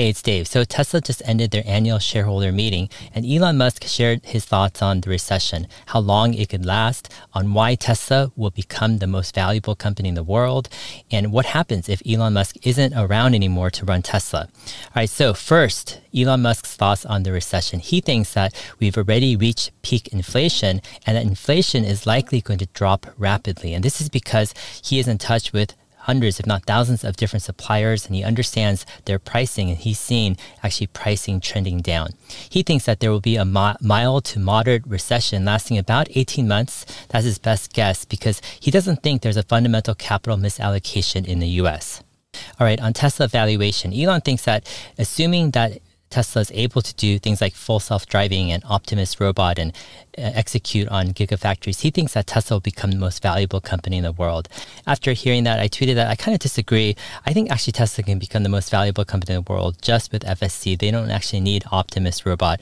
Hey, it's Dave. So Tesla just ended their annual shareholder meeting, and Elon Musk shared his thoughts on the recession, how long it could last, on why Tesla will become the most valuable company in the world, and what happens if Elon Musk isn't around anymore to run Tesla. All right, so first, Elon Musk's thoughts on the recession. He thinks that we've already reached peak inflation and that inflation is likely going to drop rapidly. And this is because he is in touch with hundreds, if not thousands, of different suppliers, and he understands their pricing, and he's seen actually pricing trending down. He thinks that there will be a mild to moderate recession lasting about 18 months. That's his best guess because he doesn't think there's a fundamental capital misallocation in the US. All right, on Tesla valuation, Elon thinks that assuming that Tesla is able to do things like full self driving and Optimus robot and uh, execute on gigafactories, he thinks that Tesla will become the most valuable company in the world. After hearing that, I tweeted that I kind of disagree. I think actually Tesla can become the most valuable company in the world just with FSD. They don't actually need Optimus robot.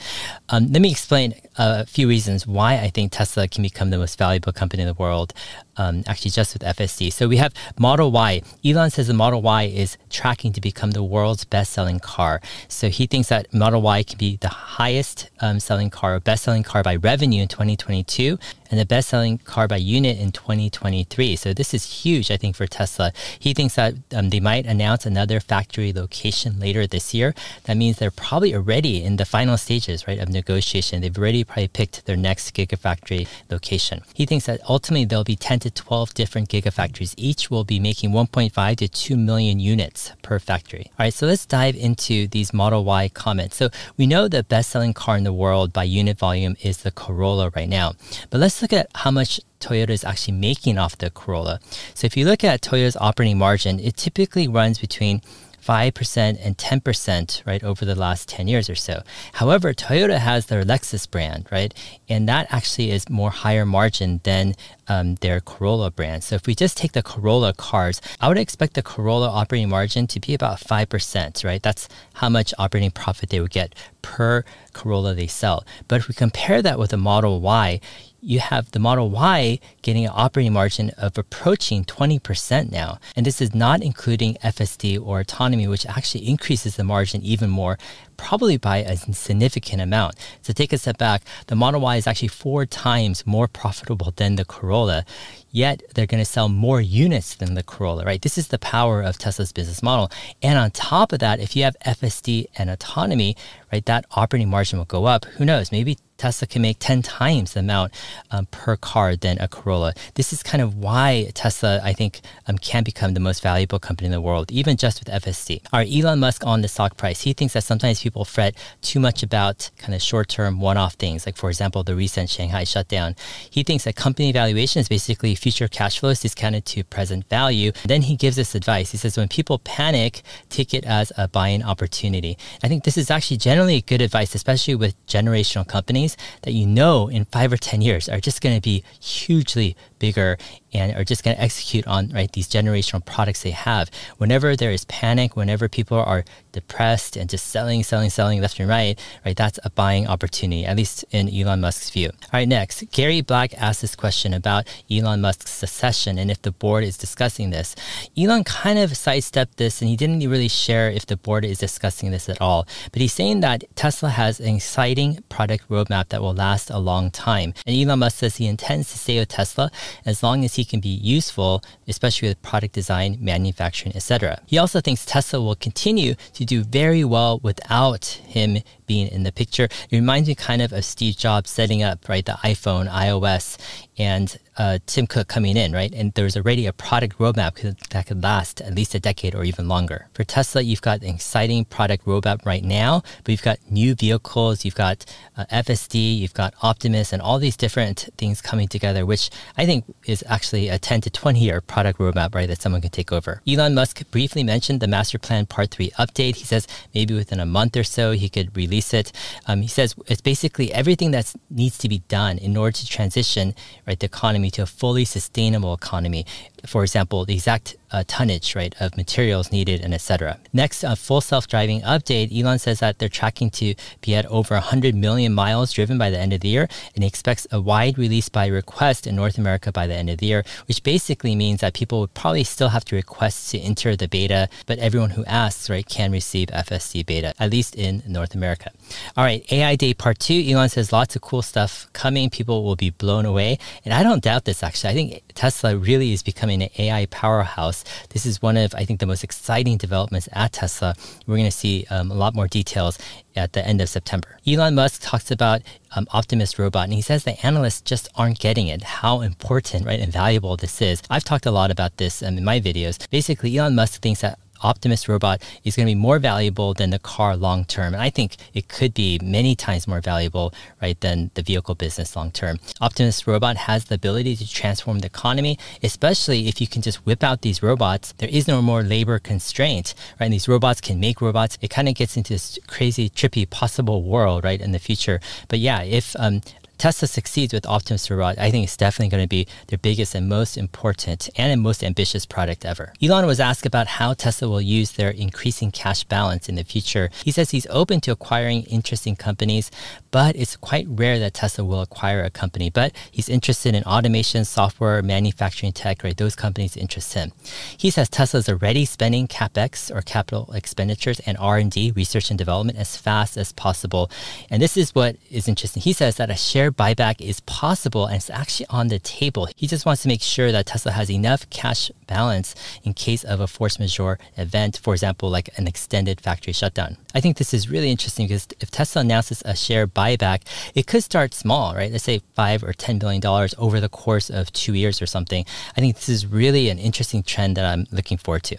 Um, let me explain a few reasons why I think Tesla can become the most valuable company in the world um, actually just with FSD. So we have Model Y. Elon says the Model Y is tracking to become the world's best selling car. So he thinks that Model Y can be the highest um, selling car, or best selling car by revenue in 2022 and the best selling car by unit in 2023. So this is huge, I think, for Tesla. He thinks that um, they might announce another factory location later this year. That means they're probably already in the final stages, right, of negotiation. They've already probably picked their next gigafactory location. He thinks that ultimately there'll be 10 to 12 different gigafactories. Each will be making 1.5 to 2 million units per factory. All right, so let's dive into these Model Y comments. So we know the best selling car in the world by unit volume is the Corolla right now. But let's look at how much Toyota is actually making off the Corolla. So if you look at Toyota's operating margin, it typically runs between 5% and 10%, right, over the last 10 years or so. However, Toyota has their Lexus brand, right, and that actually is more higher margin than um, their Corolla brand. So if we just take the Corolla cars, I would expect the Corolla operating margin to be about 5%, right? That's how much operating profit they would get per Corolla they sell. But if we compare that with the Model Y, you have the Model Y getting an operating margin of approaching 20% now. And this is not including FSD or autonomy, which actually increases the margin even more, probably by a significant amount. So take a step back, the Model Y is actually four times more profitable than the Corolla yet they're going to sell more units than the Corolla, right? This is the power of Tesla's business model. And on top of that, if you have FSD and autonomy, right, that operating margin will go up. Who knows? Maybe Tesla can make 10 times the amount um, per car than a Corolla. This is kind of why Tesla, I think, um, can become the most valuable company in the world, even just with FSD. All right, Elon Musk on the stock price. He thinks that sometimes people fret too much about kind of short term, one off things, like, for example, the recent Shanghai shutdown. He thinks that company valuation is basically future cash flows discounted to present value. Then he gives us advice. He says, when people panic, take it as a buying opportunity. I think this is actually generally good advice, especially with generational companies that you know in five or 10 years are just going to be hugely bigger and are just going to execute on right these generational products they have. Whenever there is panic, whenever people are depressed and just selling, selling, selling left and right, right, that's a buying opportunity, at least in Elon Musk's view. All right, next, Gary Black asked this question about Elon Musk's succession and if the board is discussing this. Elon kind of sidestepped this and he didn't really share if the board is discussing this at all. But he's saying that Tesla has an exciting product roadmap that will last a long time. And Elon Musk says he intends to stay with Tesla as long as he can be useful, especially with product design, manufacturing, etc. He also thinks Tesla will continue to do very well without him being in the picture. It reminds me kind of of Steve Jobs setting up, right, the iPhone, iOS, and uh, Tim Cook coming in, right? And there's already a product roadmap that could last at least a decade or even longer. For Tesla, you've got an exciting product roadmap right now, but you've got new vehicles, you've got uh, FSD, you've got Optimus, and all these different things coming together, which I think is actually a 10 to 20 year product roadmap, right, that someone can take over. Elon Musk briefly mentioned the Master Plan Part 3 update. He says maybe within a month or so he could release it. Um, he says it's basically everything that needs to be done in order to transition right, the economy to a fully sustainable economy. For example, the exact uh, tonnage, right, of materials needed and etc. Next, a full self-driving update. Elon says that they're tracking to be at over 100 million miles driven by the end of the year, and he expects a wide release by request in North America by the end of the year, which basically means that people would probably still have to request to enter the beta, but everyone who asks, right, can receive FSD beta, at least in North America. All right, AI Day Part 2. Elon says lots of cool stuff coming. People will be blown away. And I don't doubt this, actually. I think Tesla really is becoming an AI powerhouse. This is one of, I think, the most exciting developments at Tesla. We're going to see um, a lot more details at the end of September. Elon Musk talks about um, Optimus Robot, and he says the analysts just aren't getting it, how important right, and valuable this is. I've talked a lot about this um, in my videos. Basically, Elon Musk thinks that Optimus robot is going to be more valuable than the car long term. And I think it could be many times more valuable, right, than the vehicle business long term. Optimus robot has the ability to transform the economy, especially if you can just whip out these robots. There is no more labor constraint, right? And these robots can make robots. It kind of gets into this crazy, trippy, possible world, right, in the future. But yeah, if um, Tesla succeeds with Optimus Robot, I think it's definitely going to be their biggest and most important and most ambitious product ever. Elon was asked about how Tesla will use their increasing cash balance in the future. He says he's open to acquiring interesting companies, but it's quite rare that Tesla will acquire a company. But he's interested in automation, software, manufacturing tech, right? Those companies interest him. He says Tesla is already spending capex or capital expenditures and R&D, research and development, as fast as possible. And this is what is interesting. He says that a share share buyback is possible and it's actually on the table. He just wants to make sure that Tesla has enough cash balance in case of a force majeure event, for example, like an extended factory shutdown. I think this is really interesting because if Tesla announces a share buyback, it could start small, right? Let's say five or ten billion dollars over the course of two years or something. I think this is really an interesting trend that I'm looking forward to.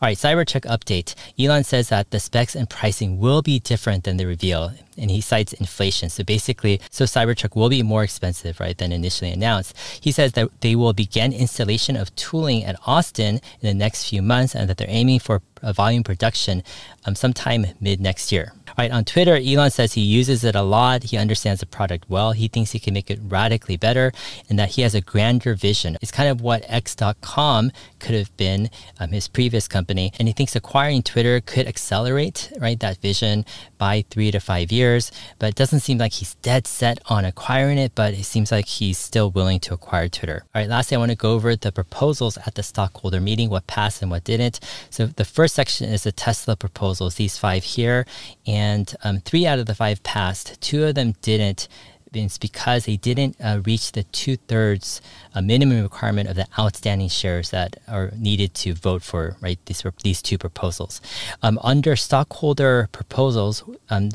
All right, Cybertruck update. Elon says that the specs and pricing will be different than the reveal and he cites inflation. So basically, so Cybertruck will be more expensive, right, than initially announced. He says that they will begin installation of tooling at Austin in the next few months and that they're aiming for a volume production um, sometime mid next year. All right, on Twitter, Elon says he uses it a lot. He understands the product well. He thinks he can make it radically better and that he has a grander vision. It's kind of what X.com could have been, um, his previous company. And he thinks acquiring Twitter could accelerate, right, that vision by three to five years but it doesn't seem like he's dead set on acquiring it, but it seems like he's still willing to acquire Twitter. All right, lastly, I want to go over the proposals at the stockholder meeting, what passed and what didn't. So the first section is the Tesla proposals, these five here, and um, three out of the five passed, two of them didn't it's because they didn't uh, reach the two thirds uh, minimum requirement of the outstanding shares that are needed to vote for right these these two proposals. Um, under stockholder proposals, um,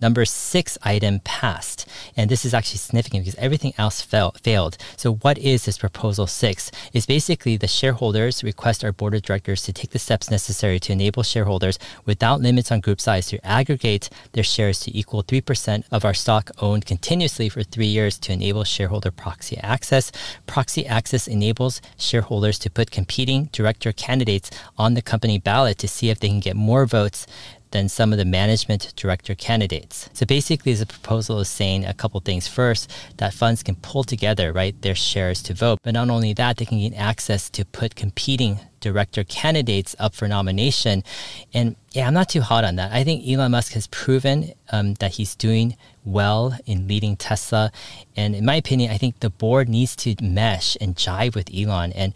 number six item passed. And this is actually significant because everything else fail, failed. So, what is this proposal six? Is basically the shareholders request our board of directors to take the steps necessary to enable shareholders without limits on group size to aggregate their shares to equal 3% of our stock owned continuously for three years to enable shareholder proxy access. Proxy access enables shareholders to put competing director candidates on the company ballot to see if they can get more votes than some of the management director candidates. So basically, the proposal is saying a couple things. First, that funds can pull together, right, their shares to vote. But not only that, they can gain access to put competing director candidates up for nomination. And yeah, I'm not too hot on that. I think Elon Musk has proven um, that he's doing well in leading Tesla. And in my opinion, I think the board needs to mesh and jive with Elon. And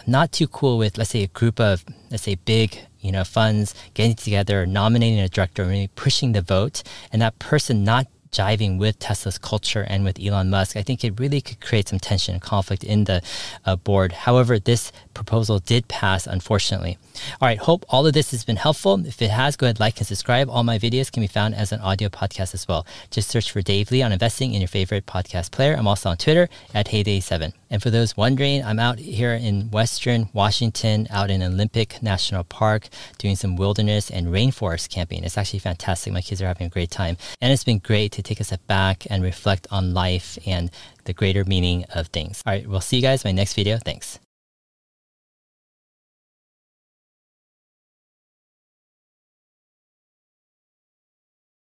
I'm not too cool with, let's say, a group of, let's say, big you know, funds getting together, nominating a director, really pushing the vote, and that person not jiving with Tesla's culture and with Elon Musk, I think it really could create some tension and conflict in the uh, board. However, this proposal did pass, unfortunately. All right, hope all of this has been helpful. If it has, go ahead, like and subscribe. All my videos can be found as an audio podcast as well. Just search for Dave Lee on investing in your favorite podcast player. I'm also on Twitter at HeyDave7. And for those wondering, I'm out here in Western Washington, out in Olympic National Park, doing some wilderness and rainforest camping. It's actually fantastic. My kids are having a great time. And it's been great to take a step back and reflect on life and the greater meaning of things. All right, we'll see you guys in my next video. Thanks.